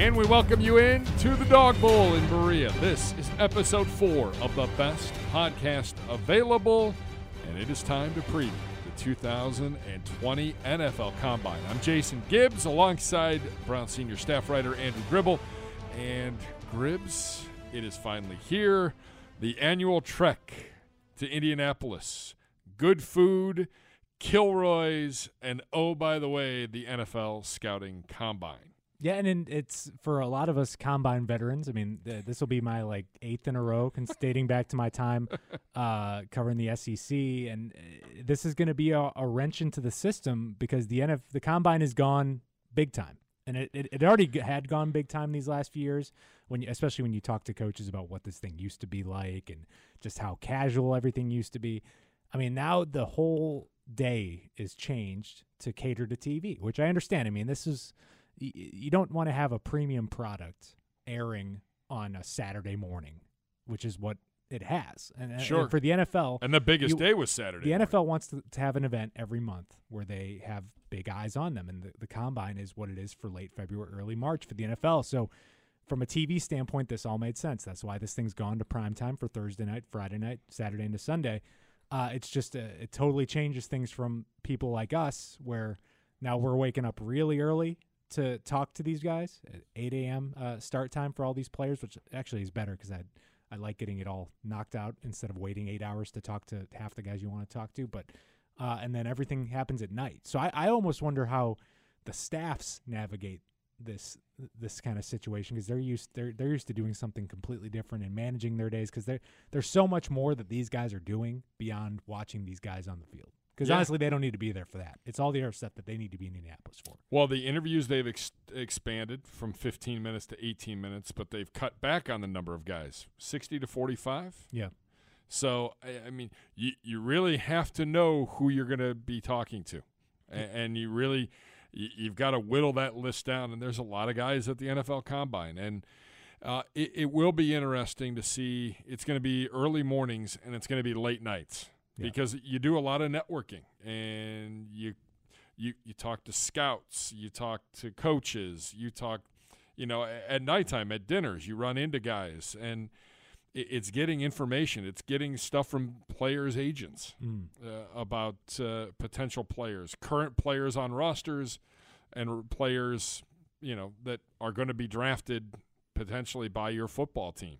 And we welcome you in to the Dog Bowl in Berea. This is episode four of the best podcast available, and it is time to preview the 2020 NFL Combine. I'm Jason Gibbs alongside Brown Senior Staff Writer Andrew Gribble. And Gribbs, it is finally here. The annual trek to Indianapolis. Good food, Kilroy's, and oh, by the way, the NFL Scouting Combine. Yeah, and in, it's for a lot of us combine veterans. I mean, th- this will be my like eighth in a row, cons- dating back to my time uh, covering the SEC, and uh, this is going to be a, a, wrench into the system because the NF the combine is gone big time, and it, it, it already g- had gone big time these last few years. When you, especially when you talk to coaches about what this thing used to be like and just how casual everything used to be. I mean, now the whole day is changed to cater to TV, which I understand. I mean, this is you don't want to have a premium product airing on a Saturday morning, which is what it has. And, sure. and for the NFL, and the biggest you, day was Saturday. The morning. NFL wants to, to, have an event every month where they have big eyes on them, and the, the combine is what it is for late February, early March for the NFL. So, from a TV standpoint, this all made sense. That's why this thing's gone to prime time for Thursday night, Friday night, Saturday into Sunday. Uh, it's just a, it totally changes things from people like us, where now we're waking up really early to talk to these guys at 8 a.m. Uh, start time for all these players, which actually is better because I I like getting it all knocked out instead of waiting eight hours to talk to half the guys you want to talk to. But uh, and then everything happens at night. So I, I almost wonder how the staffs navigate this this kind of situation because they're used they're they're used to doing something completely different and managing their days because there there's so much more that these guys are doing beyond watching these guys on the field. Because yeah. honestly, they don't need to be there for that. It's all the other stuff that they need to be in Indianapolis for. Well, the interviews they've ex- expanded from 15 minutes to 18 minutes, but they've cut back on the number of guys, 60 to 45. Yeah. So I, I mean, you you really have to know who you're going to be talking to, and, and you really you, have got to whittle that list down. And there's a lot of guys at the NFL Combine, and uh, it, it will be interesting to see. It's going to be early mornings and it's going to be late nights yeah. because you do a lot of networking and you you you talk to scouts, you talk to coaches, you talk, you know, at nighttime at dinners, you run into guys and it's getting information. It's getting stuff from players' agents mm. uh, about uh, potential players, current players on rosters, and players, you know, that are going to be drafted potentially by your football team.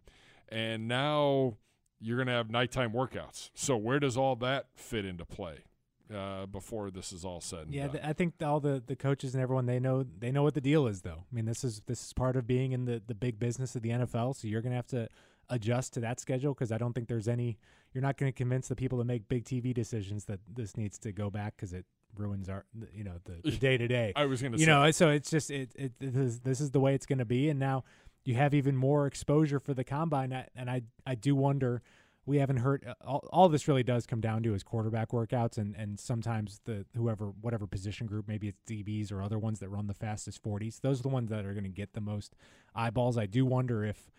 And now you're going to have nighttime workouts. So where does all that fit into play? Uh, before this is all said. yeah, done? I think all the, the coaches and everyone they know they know what the deal is though. I mean, this is this is part of being in the, the big business of the NFL. So you're gonna have to adjust to that schedule because I don't think there's any. You're not going to convince the people to make big TV decisions that this needs to go back because it ruins our you know the day to day. I was going to you know so it's just it, it, it is, this is the way it's going to be and now you have even more exposure for the combine and I I do wonder we haven't heard uh, all, all this really does come down to is quarterback workouts and and sometimes the whoever whatever position group maybe it's DBs or other ones that run the fastest 40s those are the ones that are going to get the most eyeballs. I do wonder if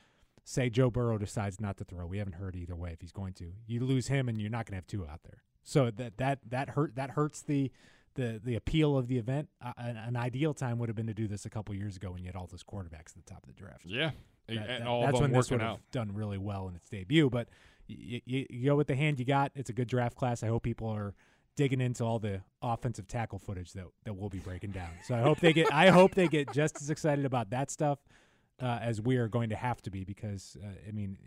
say Joe Burrow decides not to throw we haven't heard either way if he's going to you lose him and you're not going to have two out there. So that that that hurt that hurts the the the appeal of the event. Uh, an, an, ideal time would have been to do this a couple years ago when you had all those quarterbacks at the top of the draft. Yeah, that, and that, all that's when this would have done really well in its debut. But you, you, you go with the hand you got. It's a good draft class. I hope people are digging into all the offensive tackle footage that that we'll be breaking down. So I hope they get I hope they get just as excited about that stuff uh, as we are going to have to be because uh, I mean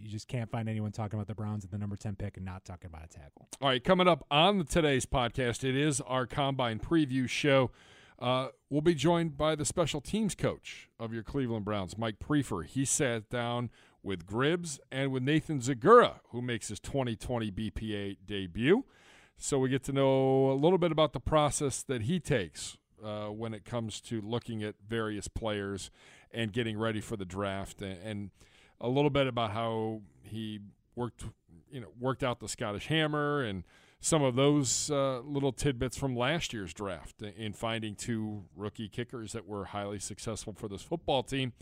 you just can't find anyone talking about the Browns at the number 10 pick and not talking about a tackle. All right, coming up on today's podcast, it is our combine preview show. Uh, we'll be joined by the special teams coach of your Cleveland Browns, Mike Priefer. He sat down with Gribbs and with Nathan Zegura, who makes his 2020 BPA debut. So we get to know a little bit about the process that he takes uh, when it comes to looking at various players and getting ready for the draft. And, and a little bit about how he worked, you know, worked out the Scottish Hammer and some of those uh, little tidbits from last year's draft in finding two rookie kickers that were highly successful for this football team.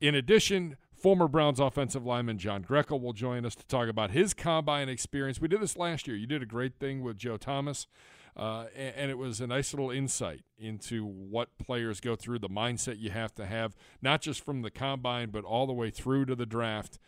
In addition, former Browns offensive lineman John Greco will join us to talk about his combine experience. We did this last year. You did a great thing with Joe Thomas Uh, and, and, it was a nice little insight into what players go through, the mindset you have to have, not just from the combine, but all the way through to the draft.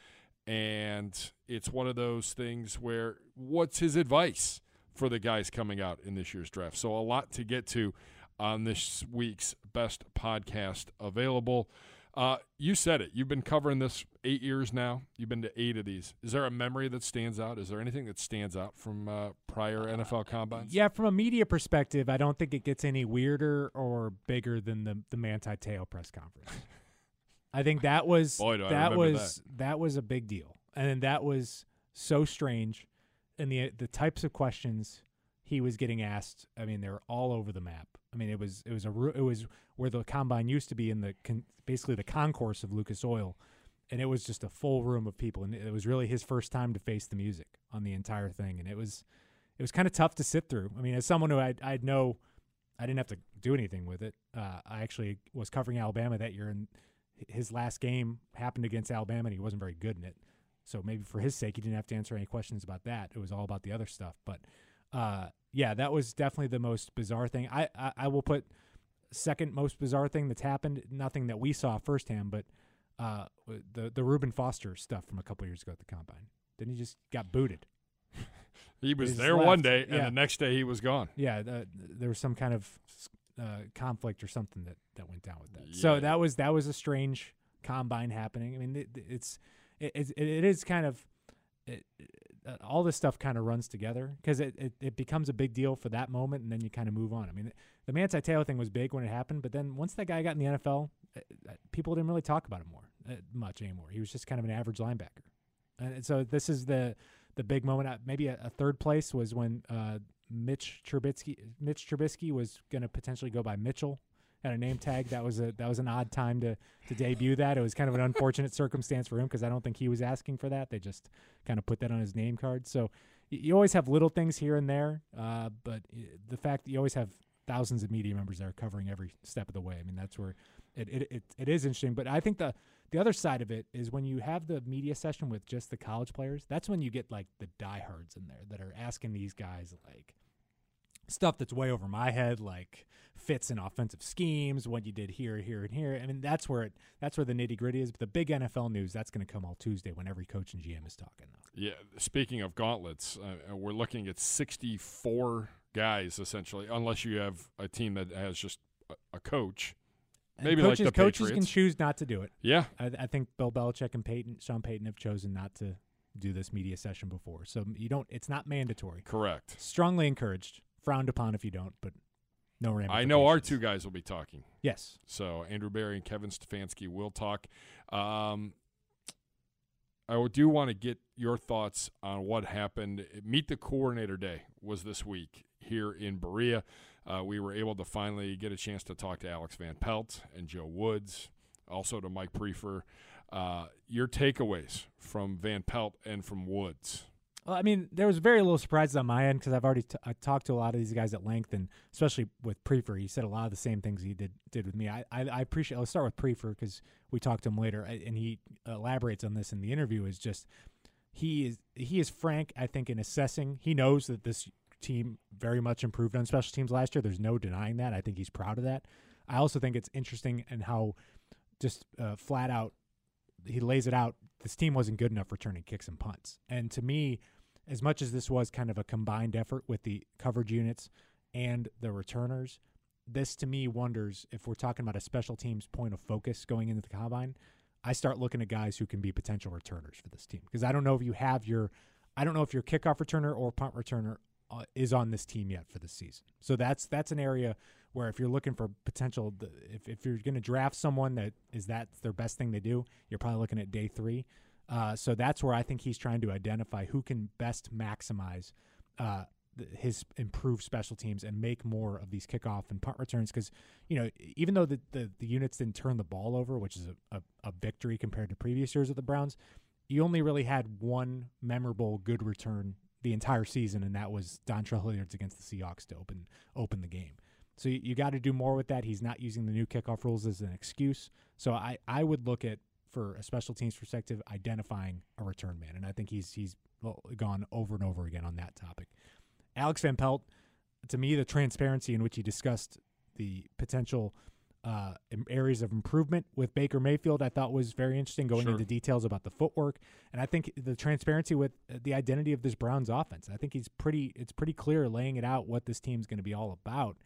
And it's one of those things where what's his advice for the guys coming out in this year's draft? So, a lot to get to on this week's best podcast available. Uh, you said it. You've been covering this eight years now. You've been to eight of these. Is there a memory that stands out? Is there anything that stands out from uh, prior NFL combines? Yeah, from a media perspective, I don't think it gets any weirder or bigger than the the Manti Te'o press conference. I think that was Boy, that was that. that was a big deal, and that was so strange, and the the types of questions he was getting asked. I mean, they were all over the map. I mean, it was it was a it was where the combine used to be in the con, basically the concourse of Lucas Oil, and it was just a full room of people, and it was really his first time to face the music on the entire thing, and it was it was kind of tough to sit through. I mean, as someone who I I know, I didn't have to do anything with it. Uh, I actually was covering Alabama that year, and his last game happened against Alabama, and he wasn't very good in it. So maybe for his sake, he didn't have to answer any questions about that. It was all about the other stuff, but uh, yeah, that was definitely the most bizarre thing. I, I, I will put second most bizarre thing that's happened. Nothing that we saw firsthand, but uh, the the Reuben Foster stuff from a couple years ago at the combine. Then he just got booted. he was He's there left. one day, and Yeah. the next day he was gone. Yeah, the, there was some kind of uh, conflict or something that, that went down with that. So that was that was a strange combine happening. I mean, it, it's it, it, it is kind of it, all this stuff kind of runs together because it, it, it becomes a big deal for that moment, and then you kind of move on. I mean, the Manti Te'o thing was big when it happened, but then once that guy got in the NFL, uh, uh, people didn't really talk about him more uh, much anymore. He was just kind of an average linebacker, and so this is the the big moment. Uh, Maybe a, a third place was when uh, Mitch Trubisky Mitch Trubisky was going to potentially go by Mitchell had a name tag. That was a that was an odd time to to debut that. It was kind of an unfortunate circumstance for him because I don't think he was asking for that. They just kind of put that on his name card. So you always have little things here and there, uh, but the fact that you always have thousands of media members that are covering every step of the way. I mean, that's where it it, it, it is interesting. But I think the the other side of it is when you have the media session with just the college players. That's when you get like the diehards in there that are asking these guys like stuff that's way over my head, like fits in offensive schemes, what you did here, here, and here. I mean, that's where it that's where the nitty gritty is. But the big NFL news that's going to come all Tuesday when every coach and GM is talking. Though. Yeah. Speaking of gauntlets, uh, we're looking at 64 guys essentially, unless you have a team that has just a, a coach. And Maybe like coaches, the coaches can choose not to do it. Yeah. I, I think Bill Belichick and Peyton, Sean Payton have chosen not to do this media session before. So you don't. It's not mandatory. Correct. Strongly encouraged. Frowned upon if you don't, but no ramifications. I know our two guys will be talking. Yes. So Andrew Berry and Kevin Stefanski will talk. Um, I do want to get your thoughts on what happened. Meet the Coordinator Day was this week here in Berea. Uh, we were able to finally get a chance to talk to Alex Van Pelt and Joe Woods, also to Mike Priefer. Uh, your takeaways from Van Pelt and from Woods. Well, I mean, there was very little surprises on my end because I've already t- I talked to a lot of these guys at length, and especially with Priefer, he said a lot of the same things he did did with me. I I, I appreciate. Let's start with Priefer because we talked to him later, and he elaborates on this in the interview. Is just he is he is frank. I think in assessing, he knows that this team very much improved on special teams last year. There's no denying that. I think he's proud of that. I also think it's interesting and how just uh, flat out he lays it out. This team wasn't good enough returning kicks and punts, and to me as much as this was kind of a combined effort with the coverage units and the returners, this to me wonders if we're talking about a special teams point of focus going into the combine. I start looking at guys who can be potential returners for this team because I don't know if you have your, I don't know if your kickoff returner or punt returner uh, is on this team yet for the season. So that's that's an area where if you're looking for potential, if if you're going to draft someone that is that their best thing they do, you're probably looking at day three. Uh, so that's where I think he's trying to identify who can best maximize uh, his improved special teams and make more of these kickoff and punt returns. Because you know, even though the, the, the units didn't turn the ball over, which is a, a, a victory compared to previous years of the Browns, you only really had one memorable good return the entire season, and that was Dontrell Hilliard's against the Seahawks to open open the game. So you, you got to do more with that. He's not using the new kickoff rules as an excuse. So I, I would look at for a special teams perspective, identifying a return man, and I think he's he's gone over and over again on that topic. Alex Van Pelt, to me, the transparency in which he discussed the potential uh, areas of improvement with Baker Mayfield, I thought was very interesting, going Sure. into details about the footwork, and I think the transparency with uh, the identity of this Browns offense. I think he's pretty. It's pretty clear laying it out what this team's going to be all about,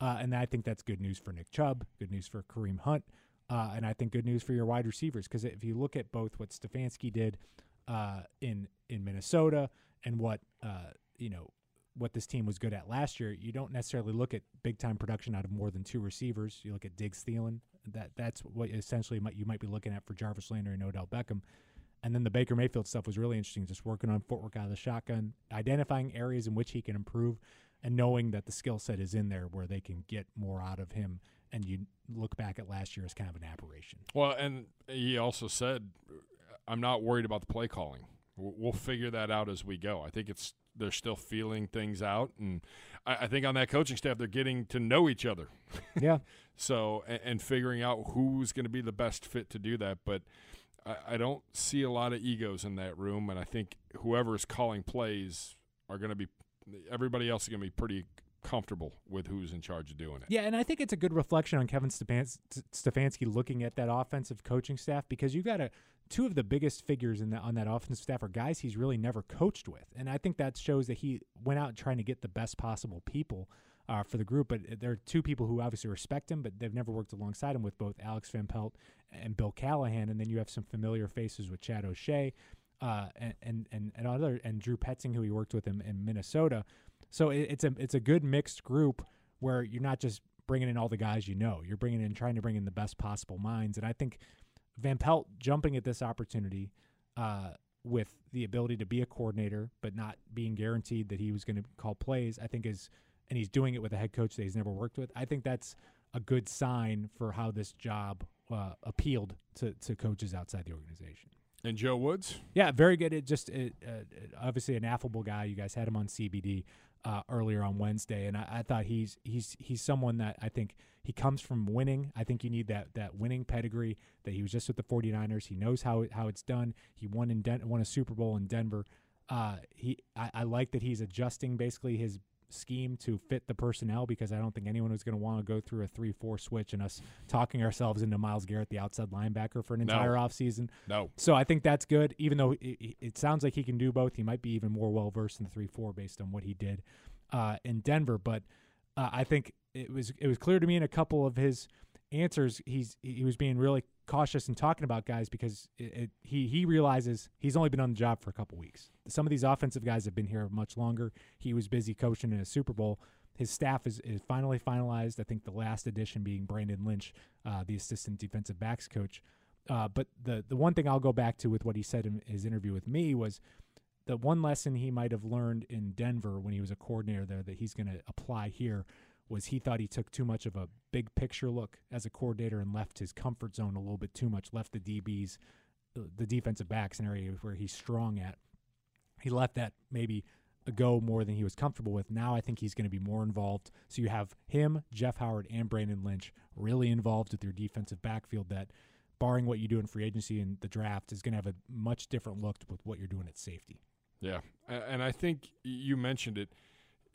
uh, and I think that's good news for Nick Chubb, good news for Kareem Hunt, uh, and I think good news for your wide receivers because if you look at both what Stefanski did uh, in in Minnesota and what uh, you know what this team was good at last year, you don't necessarily look at big time production out of more than two receivers. You look at Diggs Thielen. That that's what essentially might, you might be looking at for Jarvis Landry and Odell Beckham. And then the Baker Mayfield stuff was really interesting, just working on footwork out of the shotgun, identifying areas in which he can improve, and knowing that the skill set is in there where they can get more out of him. And you look back at last year as kind of an aberration. Well, and he also said, "I'm not worried about the play calling. We'll figure that out as we go." I think it's they're still feeling things out, and I, I think on that coaching staff they're getting to know each other. Yeah. So and, and figuring out who's going to be the best fit to do that, but. I, I don't see a lot of egos in that room, and I think whoever is calling plays are going to be. Everybody else is going to be pretty comfortable with who's in charge of doing it. Yeah, and I think it's a good reflection on Kevin Stefans- Stefanski looking at that offensive coaching staff because you've got a two of the biggest figures in the, on that offensive staff are guys he's really never coached with, and I think that shows that he went out trying to get the best possible people uh, for the group. But there are two people who obviously respect him, but they've never worked alongside him with both Alex Van Pelt and Bill Callahan, and then you have some familiar faces with Chad O'Shea. Uh, and, and and and other and Drew Petzing, who he worked with in, in Minnesota, so it, it's a it's a good mixed group where you're not just bringing in all the guys you know. You're bringing in trying to bring in the best possible minds. And I think Van Pelt jumping at this opportunity uh, with the ability to be a coordinator, but not being guaranteed that he was going to call plays, I think is, and he's doing it with a head coach that he's never worked with. I think that's a good sign for how this job uh, appealed to, to coaches outside the organization. And Joe Woods, Yeah, very good. It just it, uh, obviously an affable guy. You guys had him on CBD uh, earlier on Wednesday, and I, I thought he's he's he's someone that I think he comes from winning. I think you need that that winning pedigree. That he was just with the 49ers. He knows how how it's done. He won in Den- won a Super Bowl in Denver. Uh, he I, I like that he's adjusting basically his scheme to fit the personnel because I don't think anyone was going to want to go through a three four switch and us talking ourselves into Myles Garrett, the outside linebacker, for an No. entire offseason. no, So I think that's good. Even though it, it- sounds like he can do both, he might be even more well versed in the three four based on what he did uh, in Denver. But uh, I think it was it was clear to me in a couple of his answers he's he was being really cautious in talking about guys because it, it, he he realizes he's only been on the job for a couple weeks. Some of these offensive guys have been here much longer. He was busy coaching in a Super Bowl. His staff is, is finally finalized. I think the last addition being Brandon Lynch, uh, the assistant defensive backs coach. Uh, but the the one thing I'll go back to with what he said in his interview with me was the one lesson he might have learned in Denver when he was a coordinator there that he's going to apply here was he thought he took too much of a big picture look as a coordinator and left his comfort zone a little bit too much, left the DBs, the, uh, the defensive backs an area where he's strong at. He left that maybe a go more than he was comfortable with. Now I think he's going to be more involved. So you have him, Jeff Howard, and Brandon Lynch really involved with your defensive backfield that barring what you do in free agency and the draft is going to have a much different look with what you're doing at safety. Yeah, and I think you mentioned it.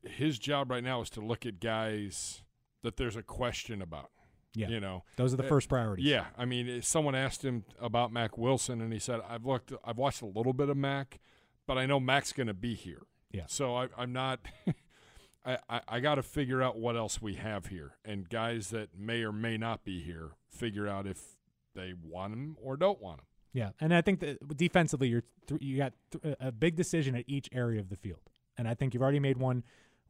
His job right now is to look at guys that there's a question about. Yeah. You know, Those are the Uh, first priorities. yeah. I mean, someone asked him about Mac Wilson, and he said, "I've looked, I've watched a little bit of Mac, but I know Mac's going to be here. Yeah. So I, I'm not. I, I, I got to figure out what else we have here, and guys that may or may not be here, figure out if they want him or don't want him. Yeah, and I think that defensively, you're th- you got th- a big decision at each area of the field, and I think you've already made one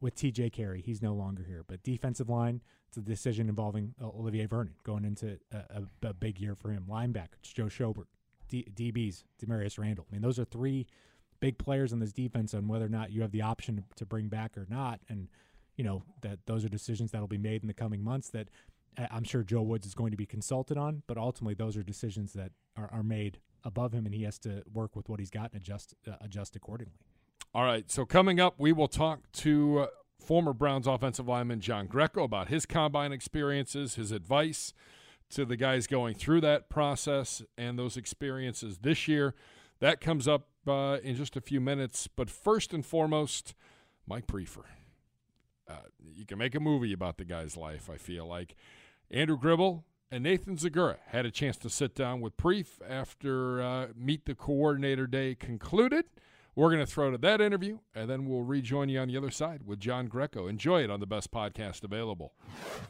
with T.J. Carrie. He's no longer here, but defensive line, it's a decision involving uh, Olivier Vernon going into a, a, a big year for him. Linebackers, Joe Schobert, D- DBs, Damarious Randall. I mean, those are three big players on this defense, on whether or not you have the option to bring back or not, and you know that those are decisions that'll be made in the coming months that I- I'm sure Joe Woods is going to be consulted on, but ultimately those are decisions that are, are made above him, and he has to work with what he's got and adjust uh, adjust accordingly. All right. So coming up, we will talk to uh, former Browns offensive lineman John Greco about his combine experiences, his advice to the guys going through that process and those experiences this year. That comes up uh, in just a few minutes. But first and foremost, Mike Priefer. uh, you can make a movie about the guy's life. I feel like Andrew Gribble and Nathan Zegura had a chance to sit down with Prieff after uh, Meet the Coordinator Day concluded. We're going to throw to that interview, and then we'll rejoin you on the other side with John Greco. Enjoy it on the best podcast available.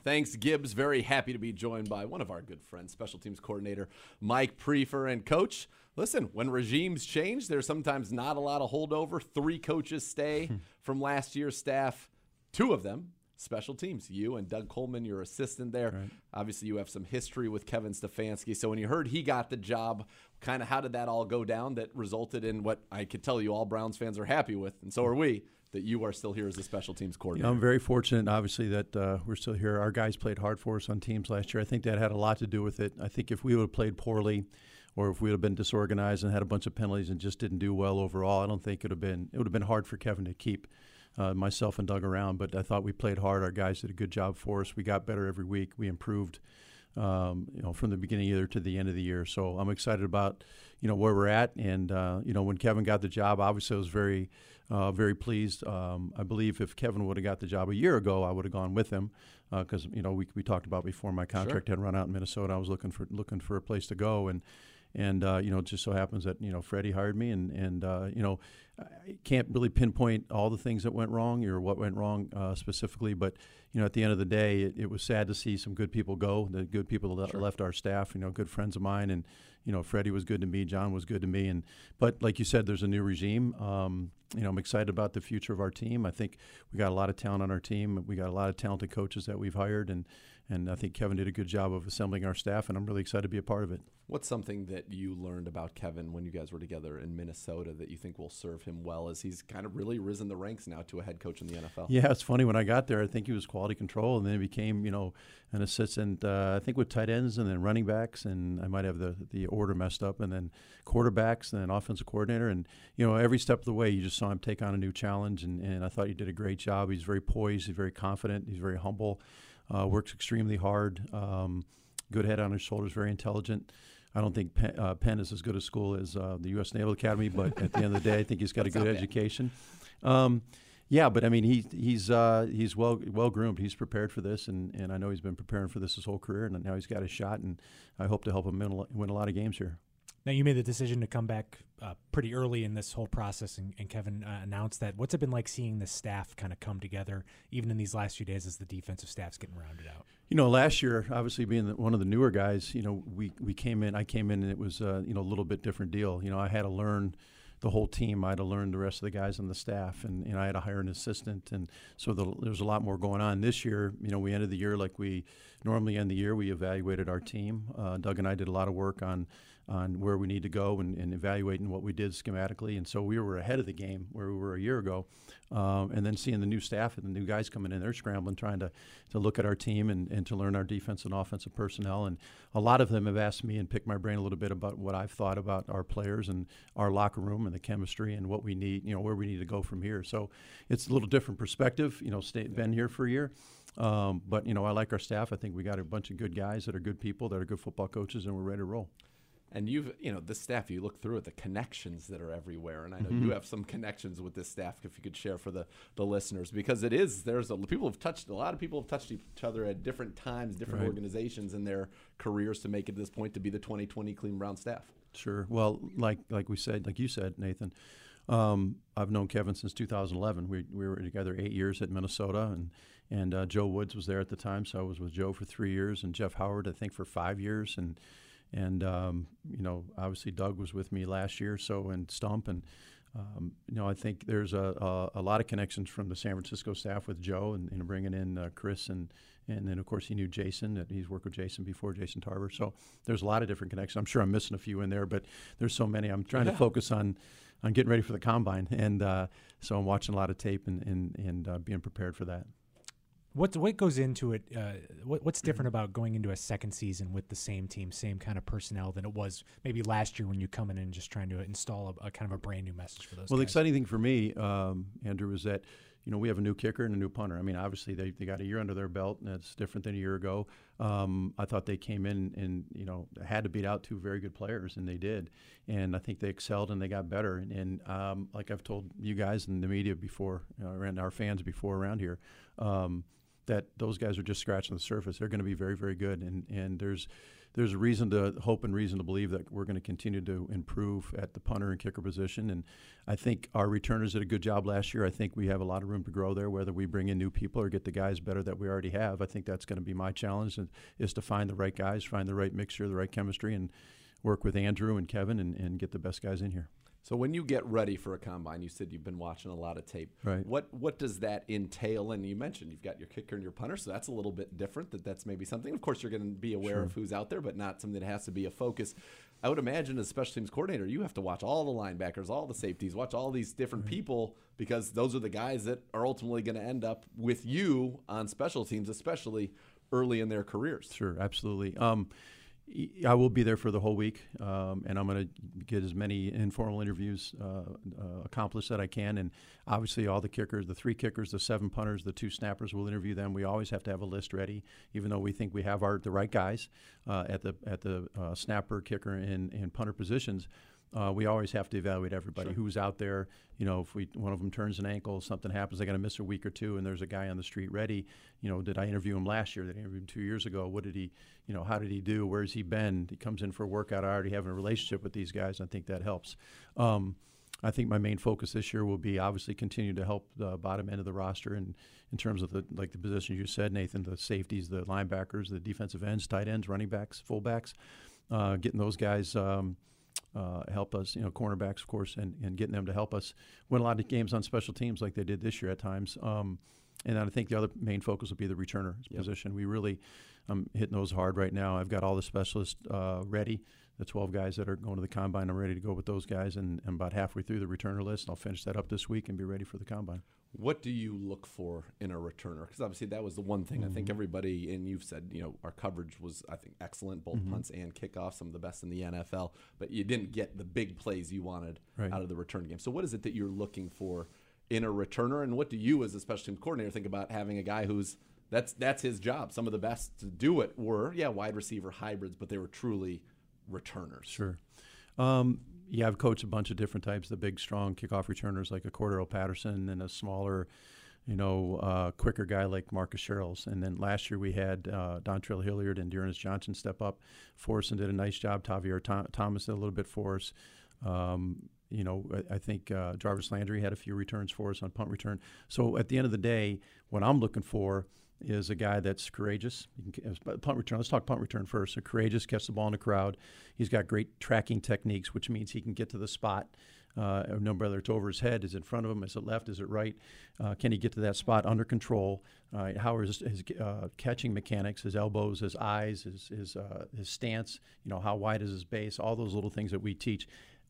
Thanks, Gibbs. Very happy to be joined by one of our good friends, special teams coordinator Mike Priefer. And, coach, listen, when regimes change, there's sometimes not a lot of holdover. Three coaches stay from last year's staff, two of them special teams. You and Doug Coleman, your assistant there. Right. Obviously, you have some history with Kevin Stefanski. So when you heard he got the job, kind of how did that all go down that resulted in what I could tell you all Browns fans are happy with, and so are we. That you are still here as a special teams coordinator. I'm very fortunate, obviously, that uh, we're still here. Our guys played hard for us on teams last year. I think that had a lot to do with it. I think if we would have played poorly, or if we would have been disorganized and had a bunch of penalties and just didn't do well overall, I don't think it would have been it would have been hard for Kevin to keep uh, myself and Doug around. But I thought we played hard. Our guys did a good job for us. We got better every week. We improved, um, you know, from the beginning of the year to the end of the year. So I'm excited about, you know, where we're at. And uh, you know, when Kevin got the job, obviously I was very, uh, very pleased. Um, I believe if Kevin would have got the job a year ago, I would have gone with him because uh, you know we, we talked about before my contract sure. had run out in Minnesota. I was looking for looking for a place to go and and uh, you know, it just so happens that you know Freddie hired me, and and uh, you know, I can't really pinpoint all the things that went wrong or what went wrong uh, specifically, but you know, at the end of the day, it, it, was sad to see some good people go. The good people that sure. left our staff, you know, good friends of mine, and you know, Freddie was good to me, John was good to me, and but like you said, there's a new regime. Um, you know, I'm excited about the future of our team. I think we got a lot of talent on our team. We got a lot of talented coaches that we've hired, and and I think Kevin did a good job of assembling our staff, and I'm really excited to be a part of it. What's something that you learned about Kevin when you guys were together in Minnesota that you think will serve him well as he's kind of really risen the ranks now to a head coach in the NFL? Yeah, it's funny. When I got there, I think he was quality control, and then he became, you know, an assistant. Uh, I think with tight ends, and then running backs, and I might have the the order messed up, and then quarterbacks, and then offensive coordinator, and you know, every step of the way, you just saw him take on a new challenge, and, and I thought he did a great job. He's very poised, he's very confident, he's very humble uh, works extremely hard, um, good head on his shoulders, very intelligent. I don't think Penn, uh, Penn is as good a school as uh, the U.S. Naval Academy, but at the end of the day, I think he's got a good education. Um, yeah, but I mean, he, he's uh, he's well well groomed. He's prepared for this, and, and I know he's been preparing for this his whole career, and now he's got a shot, and I hope to help him win a lot of games here. Now you made the decision to come back uh, pretty early in this whole process, and, and Kevin uh, announced that. What's it been like seeing the staff kind of come together, even in these last few days, as the defensive staff's getting rounded out? You know, last year, obviously being one of the newer guys, you know, we we came in. I came in, and it was uh, you know a little bit different deal. You know, I had to learn the whole team. I had to learn the rest of the guys on the staff, and, and I had to hire an assistant, and so the, there was a lot more going on this year. You know, we ended the year like we normally end the year. We evaluated our team. Uh, Doug and I did a lot of work on on where we need to go and, and, evaluating what we did schematically. And so we were ahead of the game where we were a year ago. Um, and then seeing the new staff and the new guys coming in, they're scrambling, trying to, to look at our team and, and to learn our defense and offensive personnel. And a lot of them have asked me and picked my brain a little bit about what I've thought about our players and our locker room and the chemistry and what we need, you know, where we need to go from here. So it's a little different perspective, you know, stay, been here for a year. Um, but, you know, I like our staff. I think we got a bunch of good guys that are good people, that are good football coaches, and we're ready to roll and you've you know the staff you look through it the connections that are everywhere and i know mm-hmm. you have some connections with this staff if you could share for the the listeners because it is there's a people have touched a lot of people have touched each other at different times different right. organizations in their careers to make it to this point to be the 2020 clean brown staff sure well like like we said like you said nathan um, I've known Kevin since 2011. We, we were together eight years at Minnesota, and and uh, Joe Woods was there at the time, so I was with Joe for three years, and Jeff Howard I think for five years, and and um, you know, obviously Doug was with me last year, so and Stump, and um, you know, I think there's a, a, a, lot of connections from the San Francisco staff with Joe and, and bringing in uh, Chris and and then of course he knew Jason that he's worked with Jason before Jason Tarver. So there's a lot of different connections. I'm sure I'm missing a few in there, but there's so many. I'm trying yeah. to focus on on getting ready for the combine, and uh, so I'm watching a lot of tape and and, and uh, being prepared for that. What what goes into it? Uh, what, what's different about going into a second season with the same team, same kind of personnel than it was maybe last year when you come in and just trying to install a, a kind of a brand new message for those? Well, guys? the exciting thing for me, um, Andrew, is that you know, we have a new kicker and a new punter. I mean, obviously they, they got a year under their belt, and that's different than a year ago. Um, I thought they came in and you know had to beat out two very good players, and they did. And I think they excelled and they got better. And, and um, like I've told you guys in the media before, uh, and our fans before around here. Um, that those guys are just scratching the surface. They're going to be very, very good, and and there's there's a reason to hope and reason to believe that we're going to continue to improve at the punter and kicker position. And I think our returners did a good job last year. I think we have a lot of room to grow there, whether we bring in new people or get the guys better that we already have. I think that's going to be my challenge is to find the right guys, find the right mixture, the right chemistry, and work with Andrew and Kevin and, and get the best guys in here. So when you get ready for a combine, you said you've been watching a lot of tape. Right. What what does that entail? And you mentioned you've got your kicker and your punter, so that's a little bit different. That that's maybe something. Of course, you're going to be aware Sure. of who's out there, but not something that has to be a focus. I would imagine as special teams coordinator, you have to watch all the linebackers, all the safeties, watch all these different people because those are the guys that are ultimately going to end up with you on special teams, especially early in their careers. Sure, absolutely. Um, I will be there for the whole week, um, and I'm going to get as many informal interviews uh, uh, accomplished that I can. And obviously, all the kickers, the three kickers, the seven punters, the two snappers, we'll interview them. We always have to have a list ready, even though we think we have our the right guys uh, at the at the uh, snapper, kicker, and, and punter positions. Uh, we always have to evaluate everybody who's out there. You know, if we one of them turns an ankle, something happens, they got to miss a week or two, and there's a guy on the street ready. You know, did I interview him last year? Did I interview him two years ago? What did he? You know, how did he do? Where's he been? He comes in for a workout. I already have a relationship with these guys. I think that helps. Um, I think my main focus this year will be obviously continue to help the bottom end of the roster, and in terms of the like the positions you said, Nathan, the safeties, the linebackers, the defensive ends, tight ends, running backs, fullbacks, uh, getting those guys. Um, uh, help us, you know, cornerbacks, of course, and, and getting them to help us win a lot of games on special teams like they did this year at times. Um, and then I think the other main focus will be the returner Yep. position. We really, I'm hitting those hard right now. I've got all the specialists uh, ready, the 12 guys that are going to the combine. I'm ready to go with those guys, and I'm about halfway through the returner list. And I'll finish that up this week and be ready for the combine. What do you look for in a returner? Because obviously that was the one thing I Mm-hmm. think everybody and you've said you know our coverage was I think excellent, both Mm-hmm. punts and kickoffs, some of the best in the NFL. But you didn't get the big plays you wanted Right. out of the return game. So what is it that you're looking for in a returner, and what do you as a special team coordinator think about having a guy who's that's that's his job. Some of the best to do it were yeah wide receiver hybrids, but they were truly returners. Sure. Um, yeah, I've coached a bunch of different types. The big, strong kickoff returners like a Cordarrelle Patterson, and a smaller, you know, uh, quicker guy like Marcus Sherels. And then last year we had uh, Dontrell Hilliard and D'Ernest Johnson step up for us and did a nice job. Tavierre Tho- Thomas did a little bit for us. Um, you know, I, I think uh, Jarvis Landry had a few returns for us on punt return. So at the end of the day, what I'm looking for is a guy that's courageous. Punt return. Let's talk punt return first. So courageous, catch the ball in the crowd. He's got great tracking techniques, which means he can get to the spot. Uh, no whether it's over his head, is it in front of him, is it left, is it right? Uh, can he get to that spot under control? Uh, how are his, his uh, catching mechanics, his elbows, his eyes, his his, uh, his stance? You know, how wide is his base? All those little things that we teach.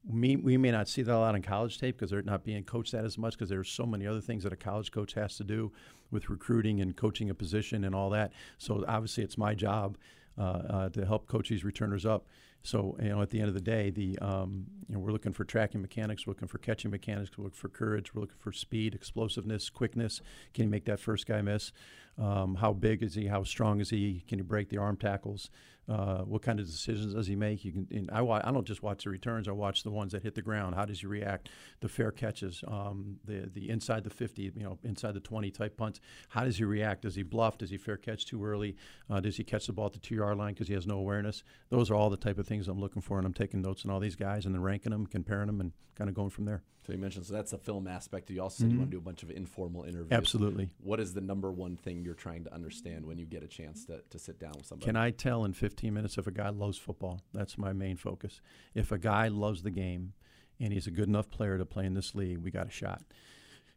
We, we may not see that a lot on college tape because they're not being coached that as much because there's so many other things that a college coach has to do with recruiting and coaching a position and all that. So obviously, it's my job uh, uh, to help coach these returners up. So you know, at the end of the day, the um, you know we're looking for tracking mechanics, we're looking for catching mechanics, we're looking for courage, we're looking for speed, explosiveness, quickness. Can he make that first guy miss? Um, how big is he? How strong is he? Can he break the arm tackles? Uh, what kind of decisions does he make? You can. I, wa- I don't just watch the returns. I watch the ones that hit the ground. How does he react? The fair catches, um, the the inside the 50, you know, inside the 20 type punts. How does he react? Does he bluff? Does he fair catch too early? Uh, does he catch the ball at the two yard line because he has no awareness? Those are all the type of things I'm looking for, and I'm taking notes on all these guys and then ranking them, comparing them, and kind of going from there. So you mentioned so that's the film aspect. You also said you want to do a bunch of informal interviews. Absolutely. What is the number one thing you're trying to understand when you get a chance to, to sit down with somebody? Can I tell in 15 minutes if a guy loves football? That's my main focus. If a guy loves the game and he's a good enough player to play in this league, we got a shot.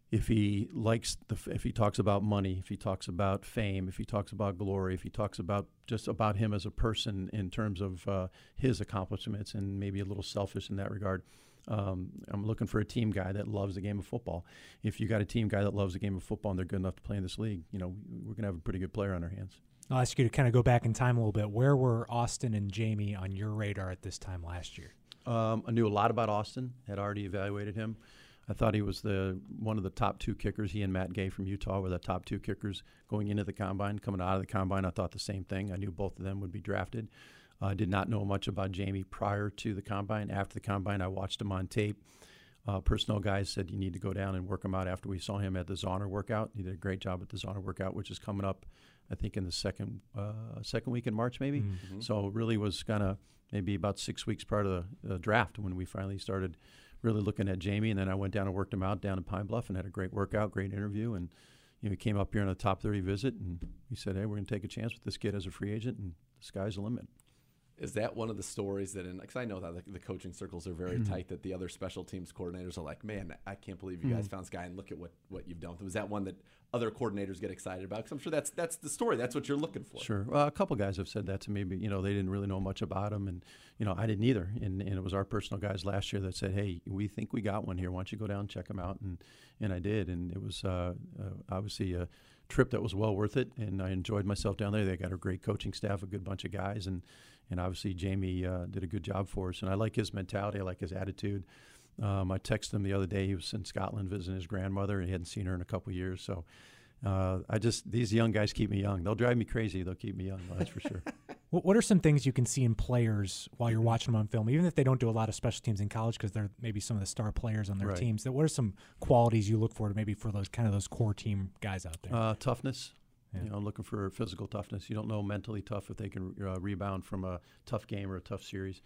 If he likes the, if he talks about money, if he talks about fame, if he talks about glory, if he talks about just about him as a person in terms of uh, his accomplishments and maybe a little selfish in that regard, um, I'm looking for a team guy that loves the game of football. If you got a team guy that loves the game of football and they're good enough to play in this league, you know, we're going to have a pretty good player on our hands. I'll ask you to kind of go back in time a little bit. Where were Austin and Jamie on your radar at this time last year? Um, I knew a lot about Austin. Had already evaluated him. I thought he was the one of the top two kickers. He and Matt Gay from Utah were the top two kickers going into the combine. Coming out of the combine, I thought the same thing. I knew both of them would be drafted. I uh, did not know much about Jamie prior to the combine. After the combine, I watched him on tape. Uh, personnel guys said you need to go down and work him out after we saw him at the Zahner workout. He did a great job at the Zahner workout, which is coming up, I think, in the second uh, second week in March, maybe. Mm-hmm. So really was kind of maybe about six weeks prior to the uh, draft when we finally started really looking at Jamie. And then I went down and worked him out down in Pine Bluff and had a great workout, great interview. And you know, he came up here on a top 30 visit and he said, Hey, we're going to take a chance with this kid as a free agent, and the sky's the limit. Is that one of the stories that, because I know that the, coaching circles are very mm-hmm. tight, that the other special teams coordinators are like, man, I can't believe you guys mm-hmm. found this guy and look at what, what you've done. Was that one that other coordinators get excited about? Because I'm sure that's that's the story. That's what you're looking for. Sure. Well, a couple guys have said that to me, but you know they didn't really know much about him, and you know I didn't either. And, and it was our personal guys last year that said, hey, we think we got one here. Why don't you go down and check him out? And and I did, and it was uh, uh, obviously a trip that was well worth it, and I enjoyed myself down there. They got a great coaching staff, a good bunch of guys, and and obviously Jamie uh, did a good job for us. And I like his mentality, I like his attitude. Um, I texted him the other day. He was in Scotland visiting his grandmother, and he hadn't seen her in a couple years. So uh, I just these young guys keep me young. They'll drive me crazy. They'll keep me young. That's for sure. what are some things you can see in players while you're watching them on film, even if they don't do a lot of special teams in college because they're maybe some of the star players on their right. teams? That what are some qualities you look for to maybe for those kind of those core team guys out there? Uh, toughness. Yeah. You know, looking for physical toughness. You don't know mentally tough if they can uh, rebound from a tough game or a tough series.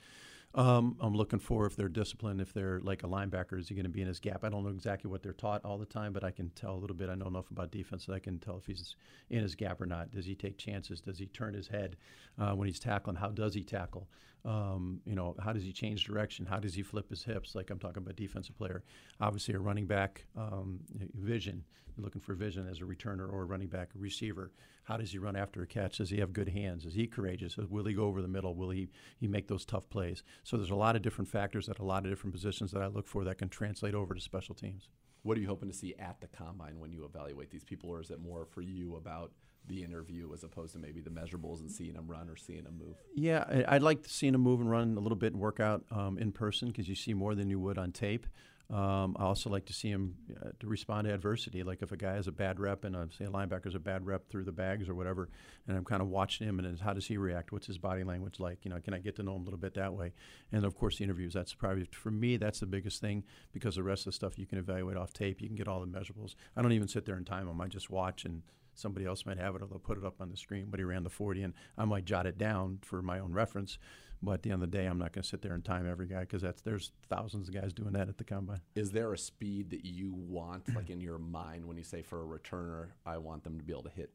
Um, I'm looking for if they're disciplined, if they're like a linebacker, is he going to be in his gap? I don't know exactly what they're taught all the time, but I can tell a little bit. I know enough about defense that I can tell if he's in his gap or not. Does he take chances? Does he turn his head uh, when he's tackling? How does he tackle? Um, you know, how does he change direction? How does he flip his hips? Like I'm talking about defensive player. Obviously, a running back um, vision. Looking for vision as a returner or a running back, a receiver. How does he run after a catch? Does he have good hands? Is he courageous? Will he go over the middle? Will he he make those tough plays? So there's a lot of different factors at a lot of different positions that I look for that can translate over to special teams. What are you hoping to see at the combine when you evaluate these people, or is it more for you about the interview as opposed to maybe the measurables and seeing them run or seeing them move? Yeah, I'd like to see them move and run a little bit and work out um, in person because you see more than you would on tape. Um, I also like to see him uh, to respond to adversity. Like if a guy has a bad rep and a, say a linebacker's a bad rep through the bags or whatever, and I'm kind of watching him and how does he react? What's his body language like? You know, can I get to know him a little bit that way? And of course, the interviews. That's probably for me. That's the biggest thing because the rest of the stuff you can evaluate off tape. You can get all the measurables. I don't even sit there and time them. I just watch and somebody else might have it or they'll put it up on the screen. But he ran the 40, and I might jot it down for my own reference. But at the end of the day, I'm not going to sit there and time every guy because that's there's thousands of guys doing that at the combine. Is there a speed that you want, like in your mind, when you say for a returner, I want them to be able to hit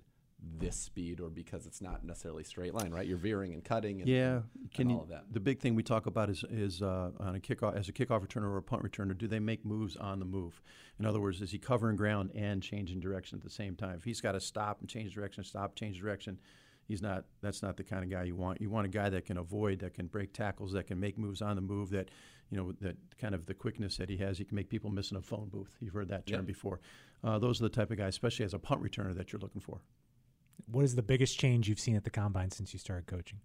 this speed, or because it's not necessarily straight line, right? You're veering and cutting, and, yeah, can and all of that. The big thing we talk about is is uh, on a kickoff as a kickoff returner or a punt returner, do they make moves on the move? In other words, is he covering ground and changing direction at the same time? If he's got to stop and change direction, stop, change direction he's not that's not the kind of guy you want. You want a guy that can avoid, that can break tackles, that can make moves on the move, that you know that kind of the quickness that he has. He can make people miss in a phone booth. You've heard that term before. Uh, those are the type of guys, especially as a punt returner, that you're looking for. What is the biggest change you've seen at the combine since you started coaching?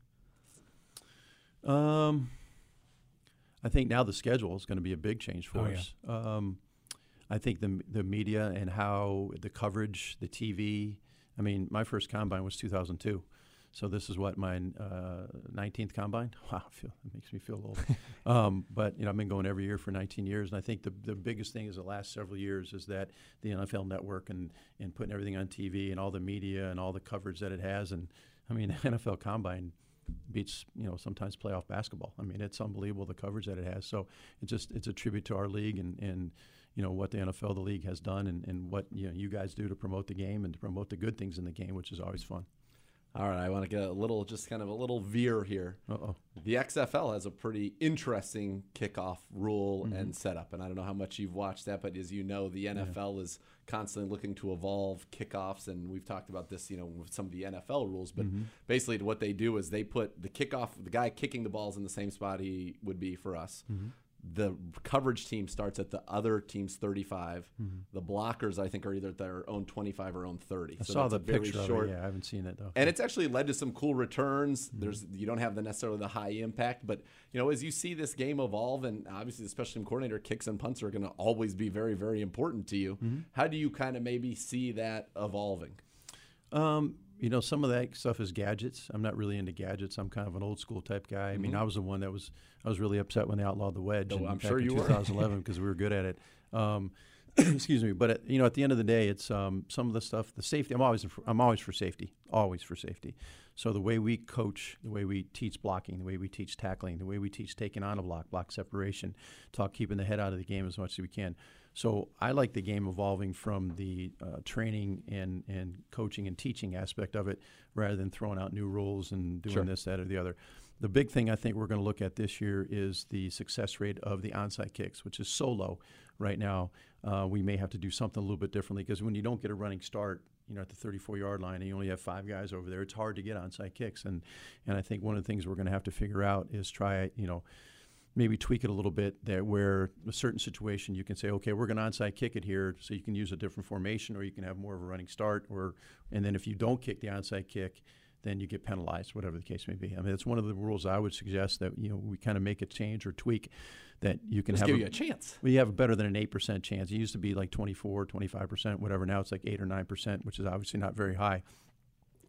Um, I think now the schedule is going to be a big change for oh, us. Yeah. Um, I think the the media and how the coverage, the TV. I mean, my first combine was 2002. So this is what my uh, 19th combine. Wow, feel, it makes me feel old. um, but you know, I've been going every year for 19 years, and I think the the biggest thing is the last several years is that the NFL Network and and putting everything on TV and all the media and all the coverage that it has, and I mean, the NFL Combine beats you know sometimes playoff basketball. I mean, it's unbelievable the coverage that it has. So it's just it's a tribute to our league and and you know what the NFL, the league has done, and, and what you know you guys do to promote the game and to promote the good things in the game, which is always fun. All right, I want to get a little, just kind of a little veer here. Uh-oh. The XFL has a pretty interesting kickoff rule mm-hmm. and setup, and I don't know how much you've watched that, but as you know, the NFL yeah. is constantly looking to evolve kickoffs, and we've talked about this, you know, with some of the NFL rules. But mm-hmm. basically, what they do is they put the kickoff, the guy kicking the balls in the same spot he would be for us. Mm-hmm the coverage team starts at the other team's 35. Mm-hmm. The blockers, I think, are either their own 25 or own 30. I so saw the very picture short. Yeah, I haven't seen it though. And it's actually led to some cool returns. Mm-hmm. There's you don't have the necessarily the high impact, but you know as you see this game evolve, and obviously the special team coordinator kicks and punts are going to always be very very important to you. Mm-hmm. How do you kind of maybe see that evolving? Um, you know, some of that stuff is gadgets. I'm not really into gadgets. I'm kind of an old school type guy. I mean, I was the one that was I was really upset when they outlawed the wedge. Oh, in- I'm back sure in you were. 2011 because we were good at it. Um, excuse me, but at, you know, at the end of the day, it's um, some of the stuff. The safety. I'm always I'm always for safety. Always for safety. So the way we coach, the way we teach blocking, the way we teach tackling, the way we teach taking on a block, block separation, talk keeping the head out of the game as much as we can. So I like the game evolving from the uh, training and, and coaching and teaching aspect of it rather than throwing out new rules and doing Sure. this, that, or the other. The big thing I think we're going to look at this year is the success rate of the onside kicks, which is so low right now. Uh, we may have to do something a little bit differently because when you don't get a running start, you know, at the 34 yard line and you only have five guys over there, it's hard to get onside kicks. And, and I think one of the things we're going to have to figure out is try, you know, maybe tweak it a little bit that where a certain situation you can say, okay, we're going to onside kick it here, so you can use a different formation, or you can have more of a running start, or and then if you don't kick the onside kick, then you get penalized, whatever the case may be. I mean, it's one of the rules I would suggest that you know we kind of make a change or tweak that you can have give a, you a chance. we have better than an 8% chance. It used to be like 24, 25%, whatever. Now it's like 8 or 9%, which is obviously not very high.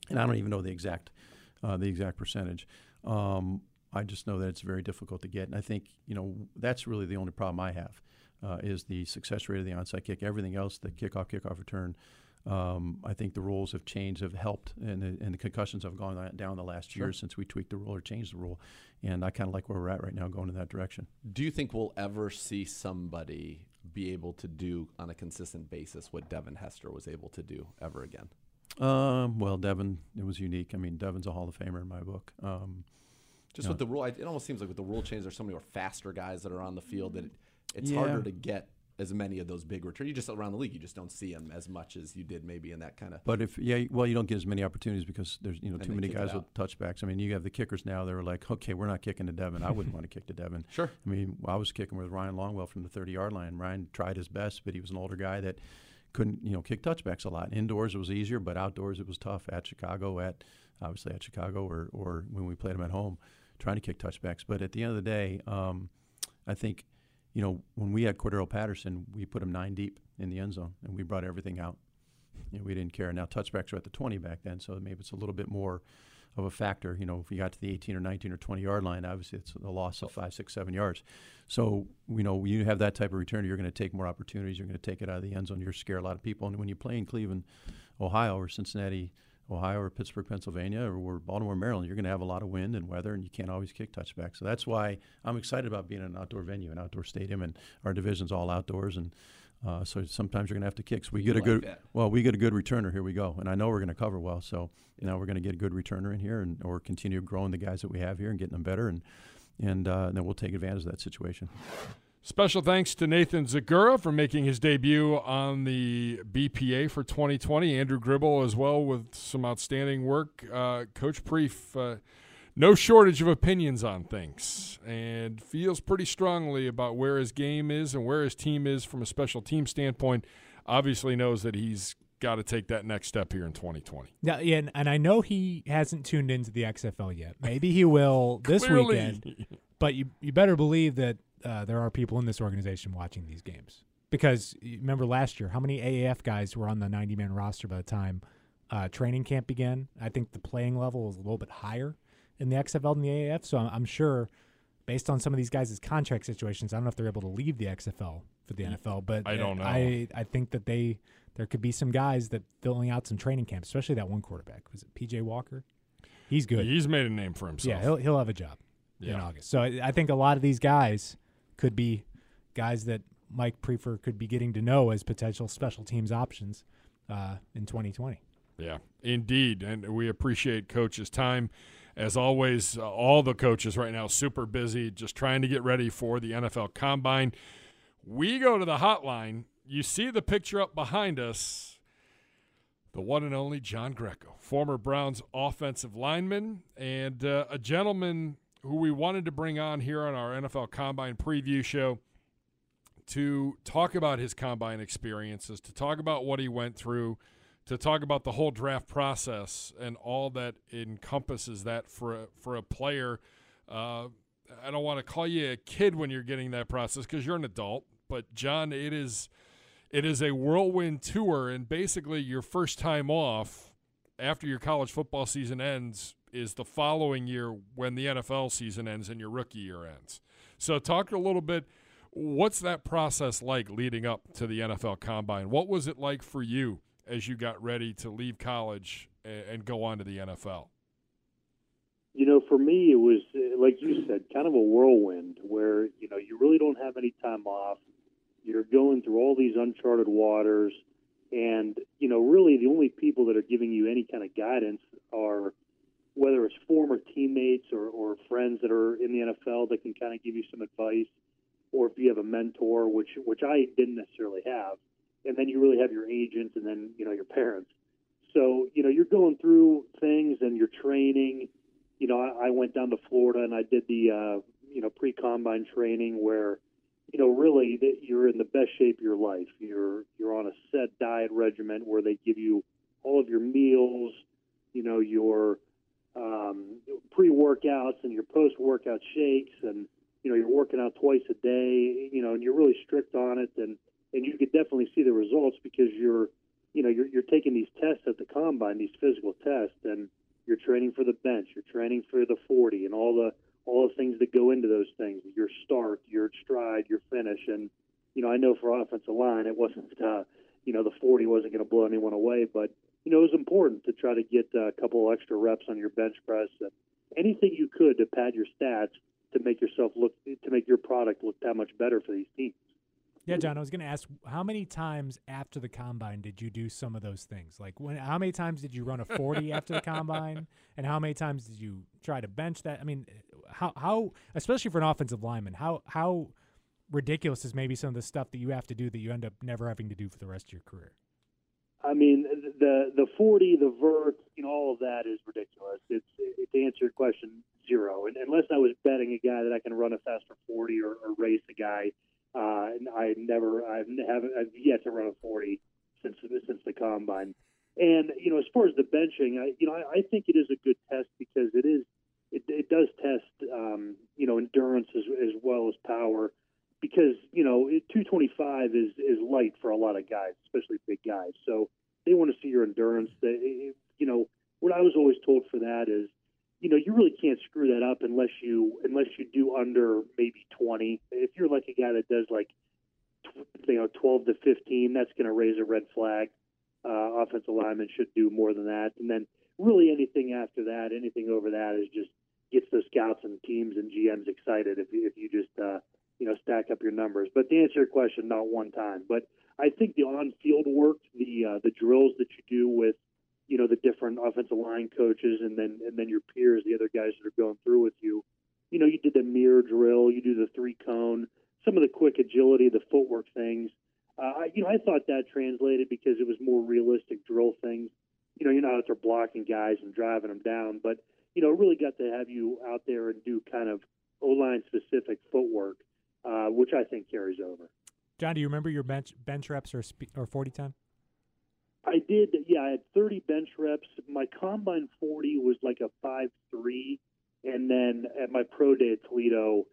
And I don't even know the exact uh, the exact percentage. Um, I just know that it's very difficult to get. And I think, you know, that's really the only problem I have uh, is the success rate of the onside kick. Everything else, the kickoff, kickoff return, um, I think the rules have changed, have helped, and the, and the concussions have gone down the last year since we tweaked the rule or changed the rule. And I kind of like where we're at right now, going in that direction. Do you think we'll ever see somebody be able to do on a consistent basis what Devin Hester was able to do ever again? Um, well, Devin, it was unique. I mean, Devin's a Hall of Famer in my book. Um, Just Yeah. with the rule, it almost seems like with the rule change, there's so many more faster guys that are on the field that it, it's Yeah. harder to get as many of those big returns. You just around the league, you just don't see them as much as you did maybe in that kind of. but if yeah, well, you don't get as many opportunities because there's you know too many guys with touchbacks. I mean, you have the kickers now. They're like, okay, we're not kicking to Devin. I wouldn't want to kick to Devin. Sure. I mean, I was kicking with Ryan Longwell from the 30 yard line. Ryan tried his best, but he was an older guy that couldn't, you know, kick touchbacks a lot. Indoors it was easier, but outdoors it was tough. At Chicago, at obviously at Chicago, or or when we played him at home, trying to kick touchbacks. But at the end of the day, um, I think, you know, when we had Cordarrelle Patterson, we put him nine deep in the end zone, and we brought everything out. You know, we didn't care. Now touchbacks were at the 20 back then, so maybe it's a little bit more of a factor. You know, if you got to the 18 or 19 or 20 yard line, obviously it's a loss of five, six, seven yards. So, you know, when you have that type of return, you're going to take more opportunities. You're going to take it out of the end zone. You're scare a lot of people. And when you play in Cleveland, Ohio, or Cincinnati, Ohio, or Pittsburgh, Pennsylvania, or, or Baltimore, Maryland, you're going to have a lot of wind and weather, and you can't always kick touchbacks. So that's why I'm excited about being an outdoor venue, an outdoor stadium, and our division's all outdoors. And uh, so sometimes you're going to have to kick. So we get a good, that. well, we get a good returner. Here we go, and I know we're going to cover well. So now we're going to get a good returner in here, and or continue growing the guys that we have here and getting them better, and and, uh, then we'll take advantage of that situation. Special thanks to Nathan Zegura for making his debut on the BPA for 2020. Andrew Gribble as well with some outstanding work. Uh, Coach Preef, uh, no shortage of opinions on things and feels pretty strongly about where his game is and where his team is from a special team standpoint. Obviously knows that he's got to take that next step here in 2020. Yeah, yeah, and, and I know he hasn't tuned into the XFL yet. Maybe he will this weekend. But you you better believe that uh, there are people in this organization watching these games because remember last year how many AAF guys were on the 90 man roster by the time uh, training camp began. I think the playing level was a little bit higher in the XFL than the AAF. So I'm, I'm sure, based on some of these guys' contract situations, I don't know if they're able to leave the XFL for the NFL. But I don't know. I I think that they there could be some guys that filling out some training camps, especially that one quarterback. Was it PJ Walker? He's good. He's made a name for himself. Yeah, he'll he'll have a job in August. So I, I think a lot of these guys could be guys that Mike Priefer could be getting to know as potential special teams options uh, in 2020. Yeah, indeed. And we appreciate Coach's time. As always, uh, all the coaches right now super busy just trying to get ready for the NFL Combine. We go to the hotline. You see the picture up behind us. The one and only John Greco, former Browns offensive lineman and uh, a gentleman who we wanted to bring on here on our NFL Combine preview show to talk about his combine experiences, to talk about what he went through, to talk about the whole draft process and all that encompasses that for a, for a player. Uh, I don't want to call you a kid when you're getting that process because you're an adult, but John, it is it is a whirlwind tour, and basically your first time off after your college football season ends is the following year when the NFL season ends and your rookie year ends. So, talk a little bit. What's that process like leading up to the NFL Combine? What was it like for you as you got ready to leave college and go on to the NFL? You know, for me, it was like you said, kind of a whirlwind where you know you really don't have any time off. You're going through all these uncharted waters, and you know, really, the only people that are giving you any kind of guidance are whether it's former teammates or, or friends that are in the NFL that can kind of give you some advice, or if you have a mentor, which which I didn't necessarily have, and then you really have your agents, and then you know your parents. So you know, you're going through things, and you're training you know, I, I went down to Florida and I did the, uh, you know, pre combine training where, you know, really that you're in the best shape of your life. You're you're on a set diet regimen where they give you all of your meals, you know, your um, pre workouts and your post workout shakes, and you know, you're working out twice a day, you know, and you're really strict on it, and and you could definitely see the results because you're, you know, you're you're taking these tests at the combine, these physical tests, and you're training for the bench. You're training for the 40 and all the all the things that go into those things. Your start, your stride, your finish, and you know I know for offensive line it wasn't uh, you know the 40 wasn't going to blow anyone away, but you know it was important to try to get a couple extra reps on your bench press and anything you could to pad your stats to make yourself look to make your product look that much better for these teams. Yeah, John, I was going to ask how many times after the combine did you do some of those things? Like when how many times did you run a 40 after the combine and how many times did you try to bench that? I mean, how how especially for an offensive lineman, how how ridiculous is maybe some of the stuff that you have to do that you end up never having to do for the rest of your career? I mean, the the 40, the vert, you know, all of that is ridiculous. It's to answer your question, zero. And unless I was betting a guy that I can run a faster 40 or, or race a guy uh, I never, I've haven't, I've yet to run a 40 since since the combine. And you know, as far as the benching, I, you know, I, I think it is a good test because it is, it, it does test, um, you know, endurance as, as well as power. Because you know, 225 is is light for a lot of guys, especially big guys. So they want to see your endurance. They, you know, what I was always told for that is you know, you really can't screw that up unless you unless you do under maybe 20. If you're like a guy that does like you know 12 to 15, that's going to raise a red flag. Uh, offensive lineman should do more than that, and then really anything after that, anything over that is just gets the scouts and teams and GMs excited if you, if you just uh, you know stack up your numbers. But to answer your question, not one time. But I think the on-field work, the uh, the drills that you do with you know the different offensive line coaches and then and then your peers, the other guys that are going through with you. You know, you did the mirror drill, you do the three cone, some of the quick agility, the footwork things. Uh, you know, I thought that translated because it was more realistic drill things. You know, you're not out there blocking guys and driving them down, but you know, it really got to have you out there and do kind of O line specific footwork, uh, which I think carries over. John, do you remember your bench bench reps or spe- or forty time? I did. Yeah, I had 30 bench reps. My combine 40 was like a five three, and then at my pro day at Toledo,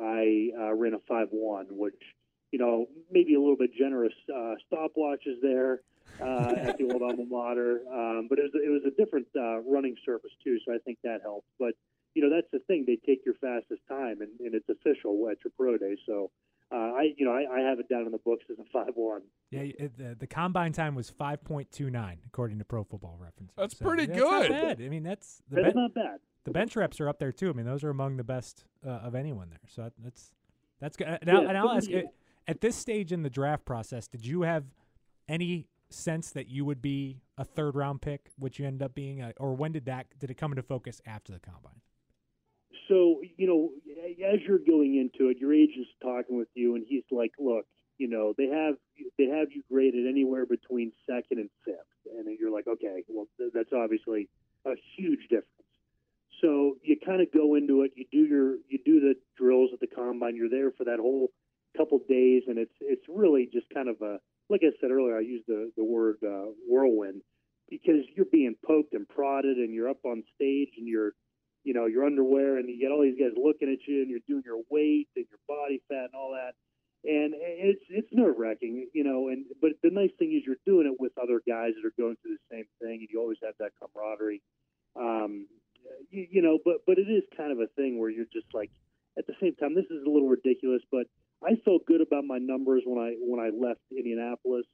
I uh, ran a five one, which you know maybe a little bit generous uh, stopwatches there uh, at the old alma mater, um, but it was it was a different uh, running surface too, so I think that helped. But you know that's the thing; they take your fastest time, and, and it's official at your pro day, so uh, I you know I, I, have it down in the books as a five one. Yeah, the, the combine time was five point two nine according to Pro Football Reference. That's so, pretty that's good. Not bad. I mean, that's the that's ben- not bad. The bench reps are up there too. I mean, those are among the best uh, of anyone there. So that's that's good. Uh, now, yeah, and I'll ask you, at this stage in the draft process, did you have any sense that you would be a third round pick, which you ended up being, uh, or when did that did it come into focus after the combine? So you know, as you're going into it, your agent's talking with you, and he's like, "Look, you know, they have they have you graded anywhere between second and fifth, and you're like, okay, well, th- that's obviously a huge difference. So you kind of go into it. You do your you do the drills at the combine. You're there for that whole couple days, and it's it's really just kind of a like I said earlier. I used the the word uh, whirlwind because you're being poked and prodded, and you're up on stage, and you're you know your underwear, and you get all these guys looking at you, and you're doing your weight and your body fat and all that. And it's it's nerve wracking, you know. And but the nice thing is you're doing it with other guys that are going through the same thing, and you always have that camaraderie. Um, you, you know, but but it is kind of a thing where you're just like, at the same time, this is a little ridiculous, but I felt good about my numbers when I when I left Indianapolis.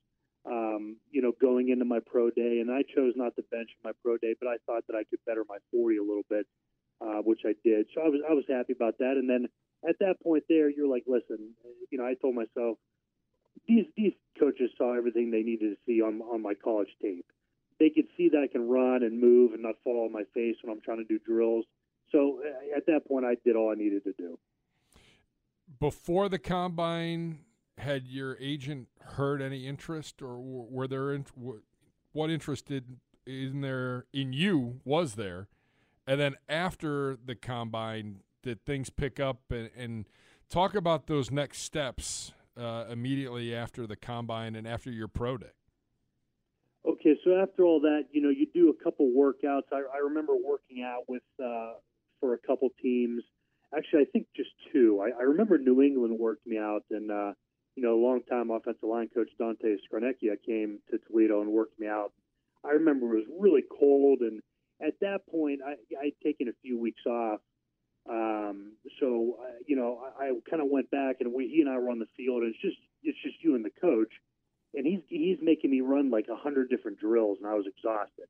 Um, you know, going into my pro day, and I chose not to bench my pro day, but I thought that I could better my 40 a little bit, uh, which I did. So I was I was happy about that. And then at that point there, you're like, listen, you know, I told myself these these coaches saw everything they needed to see on on my college tape they could see that I can run and move and not fall on my face when I'm trying to do drills. So uh, at that point, I did all I needed to do. Before the combine, had your agent heard any interest, or were there what interest did in there in you was there? And then after the combine, did things pick up and, and talk about those next steps uh, immediately after the combine and after your pro day? Okay, so after all that, you know, you do a couple workouts. I, I remember working out with uh, for a couple teams. Actually, I think just two. I, I remember New England worked me out, and uh, you know, long-time offensive line coach Dante Scarnecchia came to Toledo and worked me out. I remember it was really cold, and at that point, I, I'd taken a few weeks off. Um, so, uh, you know, I, I kind of went back, and we, he and I were on the field, and it's just it's just you and the coach and he's he's making me run like a hundred different drills, and I was exhausted.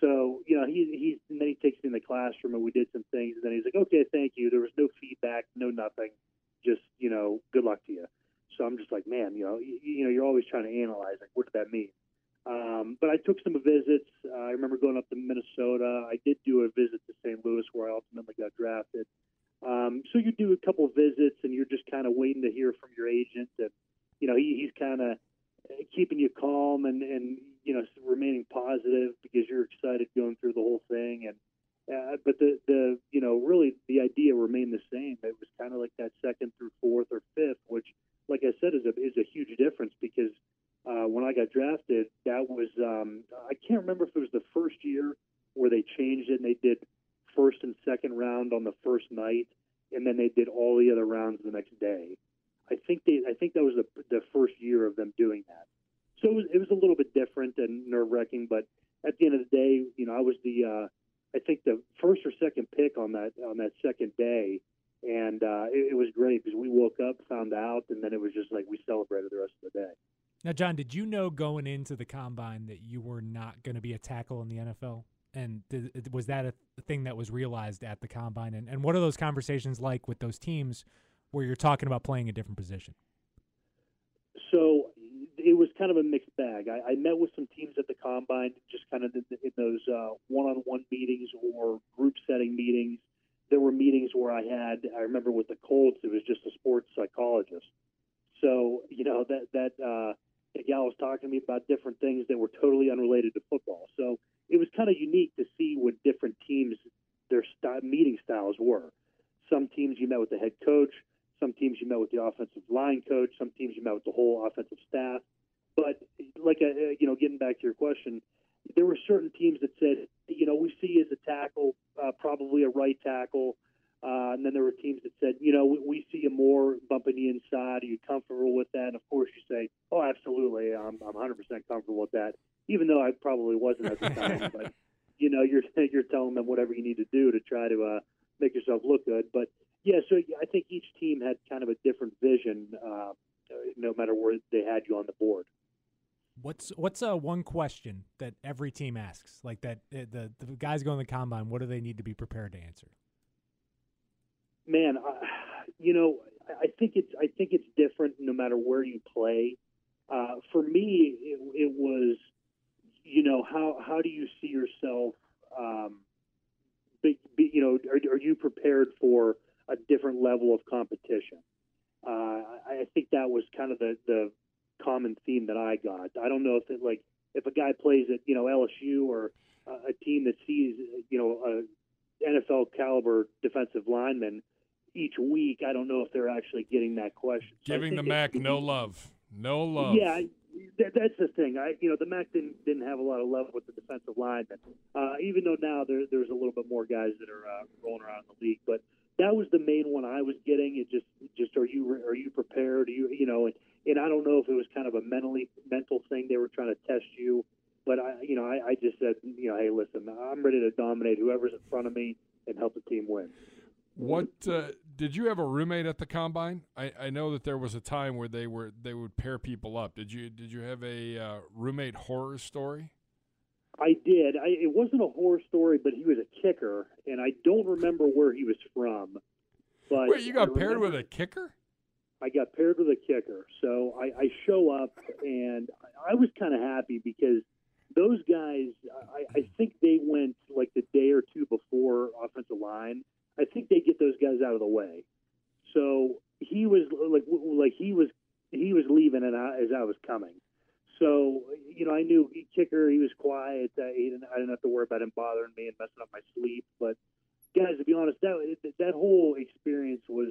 So you know, he he then he takes me in the classroom, and we did some things, and then he's like, "Okay, thank you." There was no feedback, no nothing, just you know, good luck to you. So I'm just like, man, you know, you, you know, you're always trying to analyze like, what did that mean? Um, but I took some visits. Uh, I remember going up to Minnesota. I did do a visit to St. Louis, where I ultimately got drafted. Um, so you do a couple visits, and you're just kind of waiting to hear from your agent, and you know, he, he's kind of keeping you calm and and you know remaining positive because you're excited going through the whole thing and uh, but the the you know really the idea remained the same it was kind of like that second through fourth or fifth which like I said is a is a huge difference because uh, when I got drafted that was um, I can't remember if it was the first year where they changed it and they did first and second round on the first night and then they did all the other rounds the next day I think they I think that was the, the first year of them doing that. So it was, it was a little bit different and nerve wracking, but at the end of the day, you know, I was the uh, I think the first or second pick on that on that second day, and uh, it, it was great because we woke up, found out, and then it was just like we celebrated the rest of the day. Now, John, did you know going into the combine that you were not going to be a tackle in the NFL? And did, was that a thing that was realized at the combine? And, and what are those conversations like with those teams where you're talking about playing a different position? So it was kind of a mixed bag. I, I met with some teams at the combine, just kind of in, in those uh, one-on-one meetings or group setting meetings. There were meetings where I had. I remember with the Colts, it was just a sports psychologist. So you know that that uh, the gal was talking to me about different things that were totally unrelated to football. So it was kind of unique to see what different teams their st- meeting styles were. Some teams you met with the head coach. Some teams you met with the offensive line coach. Some teams you met with the whole offensive staff. But like uh, uh, you know, getting back to your question, there were certain teams that said, you know, we see as a tackle, uh, probably a right tackle. Uh, and then there were teams that said, you know, we, we see you more bumping the inside. Are you comfortable with that? And of course, you say, oh, absolutely. I'm, I'm 100% comfortable with that, even though I probably wasn't at the time. but you know, you're you're telling them whatever you need to do to try to uh, make yourself look good. But yeah, so I think each team had kind of a different vision, uh, no matter where they had you on the board. What's what's uh, one question that every team asks? Like that, uh, the the guys going to the combine, what do they need to be prepared to answer? Man, uh, you know, I think it's I think it's different no matter where you play. Uh, for me, it, it, was, you know, how how do you see yourself? Um, be, be, you know, are, are you prepared for a different level of competition. Uh, I think that was kind of the, the common theme that I got. I don't know if it like if a guy plays at you know LSU or a team that sees you know a NFL caliber defensive linemen each week. I don't know if they're actually getting that question. So Giving the MAC no love, no love. Yeah, that, that's the thing. I, you know, the MAC didn't didn't have a lot of love with the defensive linemen, uh, even though now there, there's a little bit more guys that are uh, rolling around in the league. But that was the main one I was getting. It just, just are you are you prepared? Are you, you know, and, and I don't know if it was kind of a mentally mental thing they were trying to test you, but I, you know, I, I just said, you know, hey, listen, I'm ready to dominate whoever's in front of me and help the team win. What uh, did you have a roommate at the combine? I, I know that there was a time where they were they would pair people up. Did you did you have a uh, roommate horror story? I did. I, it wasn't a horror story, but he was a kicker, and I don't remember where he was from. But Wait, you got paired with a kicker? I got paired with a kicker. So I, I show up, and I was kind of happy because those guys, I, I think they went like the day or two before offensive line. I think they get those guys out of the way. So he was like, like he was, he was leaving, and I, as I was coming. So you know, I knew kicker. He was quiet. Uh, he didn't, I didn't have to worry about him bothering me and messing up my sleep. But guys, to be honest, that that whole experience was,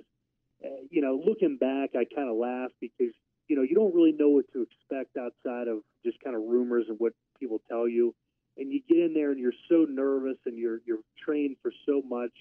uh, you know, looking back, I kind of laugh because you know you don't really know what to expect outside of just kind of rumors and what people tell you. And you get in there and you're so nervous and you're you're trained for so much,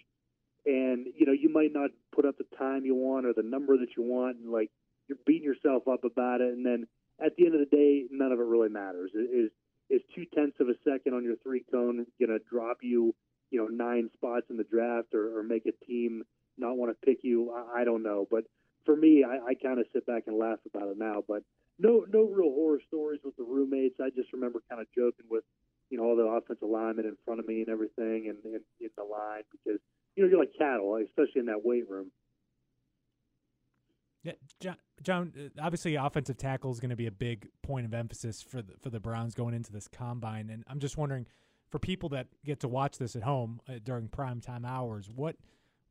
and you know you might not put up the time you want or the number that you want, and like you're beating yourself up about it, and then at the end of the day, none of it really matters. Is is two tenths of a second on your three cone going to drop you, you know, nine spots in the draft or, or make a team not want to pick you? I, I don't know, but for me, I, I kind of sit back and laugh about it now. But no, no real horror stories with the roommates. I just remember kind of joking with, you know, all the offensive linemen in front of me and everything, and, and in the line because you know you're like cattle, especially in that weight room. Yeah, John, John. Uh, obviously, offensive tackle is going to be a big point of emphasis for the for the Browns going into this combine, and I'm just wondering, for people that get to watch this at home uh, during prime time hours, what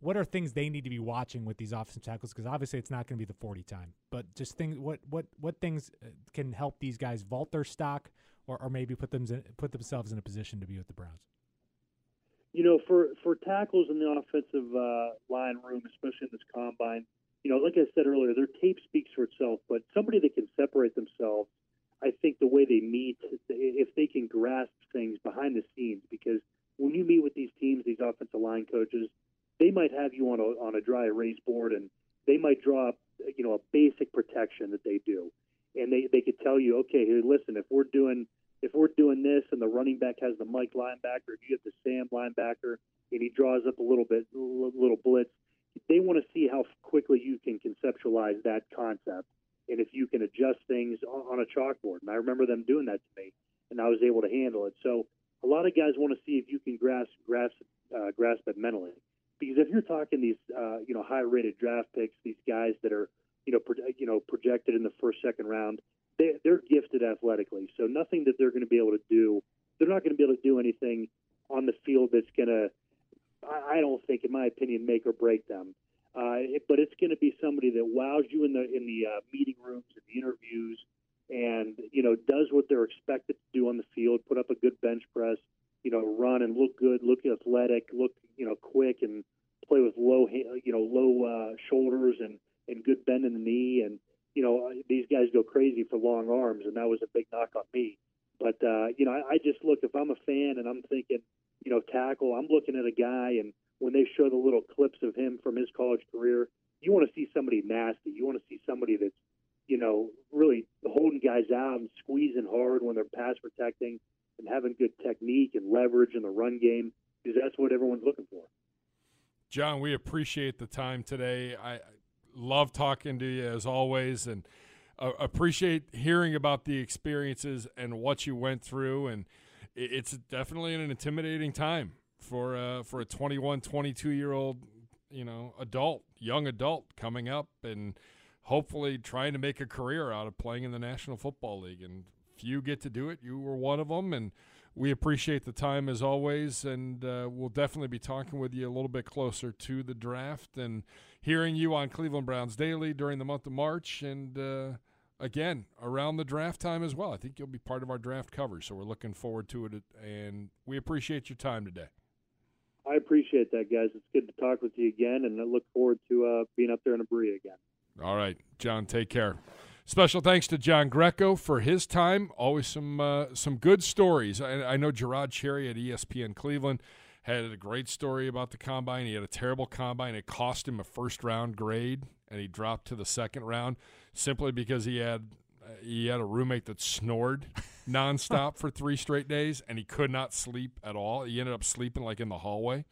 what are things they need to be watching with these offensive tackles? Because obviously, it's not going to be the 40 time, but just things. What what what things uh, can help these guys vault their stock, or, or maybe put them put themselves in a position to be with the Browns. You know, for for tackles in the offensive uh, line room, especially in this combine you know, like I said earlier, their tape speaks for itself, but somebody that can separate themselves, I think the way they meet, if they can grasp things behind the scenes, because when you meet with these teams, these offensive line coaches, they might have you on a on a dry erase board, and they might draw up, you know, a basic protection that they do, and they they could tell you, okay, here, listen, if we're doing if we're doing this, and the running back has the Mike linebacker, if you get the Sam linebacker, and he draws up a little bit little blitz, they want to see how quickly you can conceptualize that concept and if you can adjust things on a chalkboard. And I remember them doing that to me, and I was able to handle it. So a lot of guys want to see if you can grasp grasp uh, grasp it mentally, because if you're talking these uh, you know high rated draft picks, these guys that are you know pro- you know projected in the first second round, they, they're gifted athletically. So nothing that they're going to be able to do, they're not going to be able to do anything on the field that's going to I, I don't think, in my opinion, make or break them. Uh, it, but it's going to be somebody that wows you in the in the uh, meeting rooms and the interviews, and you know does what they're expected to do on the field. Put up a good bench press, you know, run and look good, look athletic, look you know quick, and play with low you know low uh, shoulders and and good bend in the knee. And you know these guys go crazy for long arms, and that was a big knock on me. But uh, you know I, I just look if I'm a fan and I'm thinking you know, tackle. I'm looking at a guy, and when they show the little clips of him from his college career, you want to see somebody nasty. You want to see somebody that's, you know, really holding guys out and squeezing hard when they're pass protecting and having good technique and leverage in the run game because that's what everyone's looking for. John, we appreciate the time today. I love talking to you as always, and uh, appreciate hearing about the experiences and what you went through and it's definitely an intimidating time for uh, for a 21, 22 year old, you know, adult, young adult coming up and hopefully trying to make a career out of playing in the National Football League. And few get to do it. You were one of them, and we appreciate the time as always. And uh, we'll definitely be talking with you a little bit closer to the draft and hearing you on Cleveland Browns Daily during the month of March. And uh, again around the draft time as well. I think you'll be part of our draft coverage, so we're looking forward to it. And we appreciate your time today. I appreciate that, guys. It's good to talk with you again, and I look forward to uh, being up there in Berea again. All right, John, take care. Special thanks to John Greco for his time. Always some uh, some good stories. I, I know Je'Rod Cherry at ESPN Cleveland had a great story about the combine. He had a terrible combine. It cost him a first round grade, and he dropped to the second round simply because he had he had a roommate that snored nonstop for three straight days, and he could not sleep at all. He ended up sleeping like in the hallway,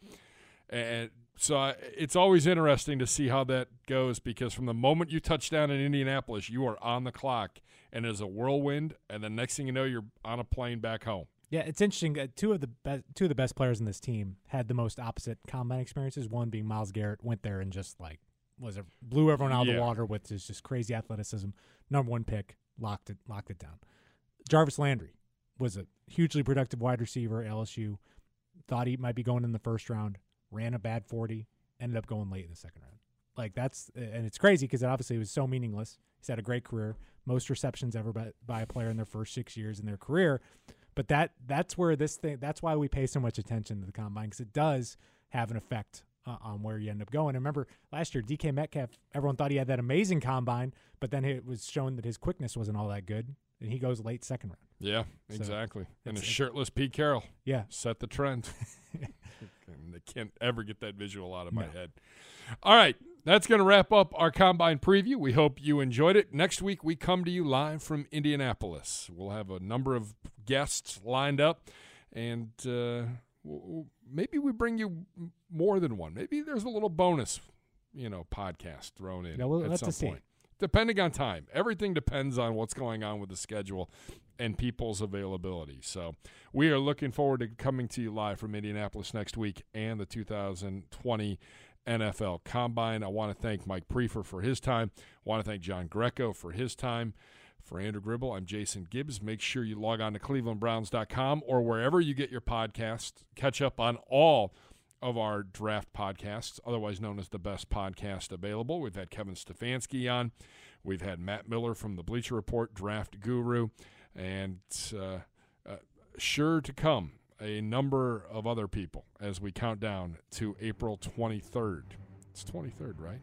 and so I, it's always interesting to see how that goes because from the moment you touch down in Indianapolis, you are on the clock, and it is a whirlwind, and the next thing you know, you're on a plane back home. Yeah, it's interesting. Uh, two of the best, two of the best players in this team had the most opposite combine experiences. One being Myles Garrett went there and just like was it blew everyone out of Yeah. the water with his just crazy athleticism. Number one pick, locked it locked it down. Jarvis Landry was a hugely productive wide receiver at LSU. Thought he might be going in the first round. Ran a bad forty. Ended up going late in the second round. Like that's and it's crazy because it obviously was so meaningless. He's had a great career, most receptions ever by, by a player in their first six years in their career. But that that's where this thing. That's why we pay so much attention to the combine because it does have an effect uh, on where you end up going. And remember last year, DK Metcalf. Everyone thought he had that amazing combine, but then it was shown that his quickness wasn't all that good, and he goes late second round. Yeah, So, exactly. And a shirtless Pete Carroll Yeah, set the trend. can't ever get that visual out of my No. head. All right, that's going to wrap up our combine preview. We hope you enjoyed it. Next week, we come to you live from Indianapolis. We'll have a number of guests lined up, and uh, maybe we bring you more than one. Maybe there's a little bonus, you know, podcast thrown in Yeah, we'll at some to see. Depending on time, everything depends on what's going on with the schedule and people's availability. So we are looking forward to coming to you live from Indianapolis next week and the 2020 NFL Combine. I want to thank Mike Priefer for his time. I want to thank John Greco for his time. For Andrew Gribble, I'm Jason Gibbs. Make sure you log on to clevelandbrowns.com or wherever you get your podcast. Catch up on all of our draft podcasts, otherwise known as the best podcast available. We've had Kevin Stefanski on. We've had Matt Miller from the Bleacher Report, draft guru, and uh, uh, sure to come a number of other people as we count down to April 23rd. It's 23rd, right?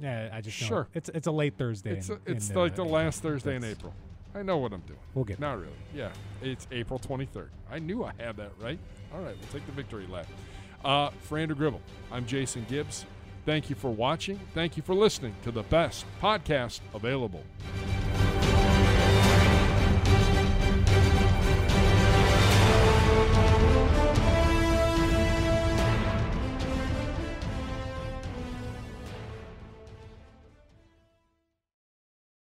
yeah. I just know Sure. it's it's a late Thursday. It's in- it's in, like uh, the last Thursday in April. I know what I'm doing. We'll get Not really. Yeah, it's April 23rd. I knew I had that right. All right, we'll take the victory lap. Uh, for Andrew Gribble, I'm Jason Gibbs. Thank you for watching. Thank you for listening to the best podcast available.